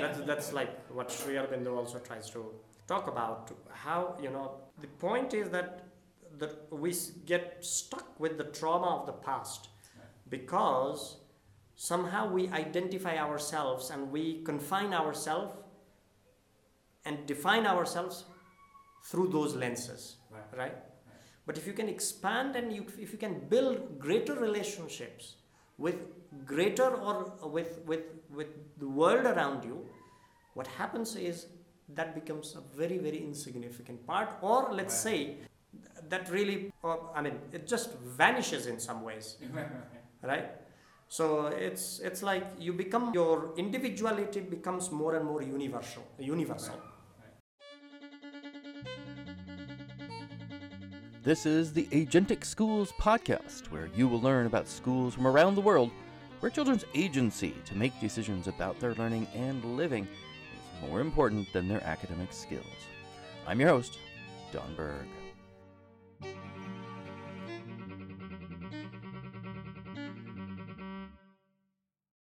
That's, that's like what Sri Aurobindo also tries to talk about. How, you know, the point is that, that we get stuck with the trauma of the past because somehow we identify ourselves and we confine ourselves and define ourselves through those lenses, Right. right? But if you can expand and you, if you can build greater relationships with greater or with, with, with the world around you, what happens is that becomes a very, very insignificant part, or let's Right. say that really, or, I mean, it just vanishes in some ways, right? So it's it's like you become your individuality becomes more and more universal, universal. This is the Agentic Schools podcast, where you will learn about schools from around the world where children's agency to make decisions about their learning and living is more important than their academic skills. I'm your host, Don Berg.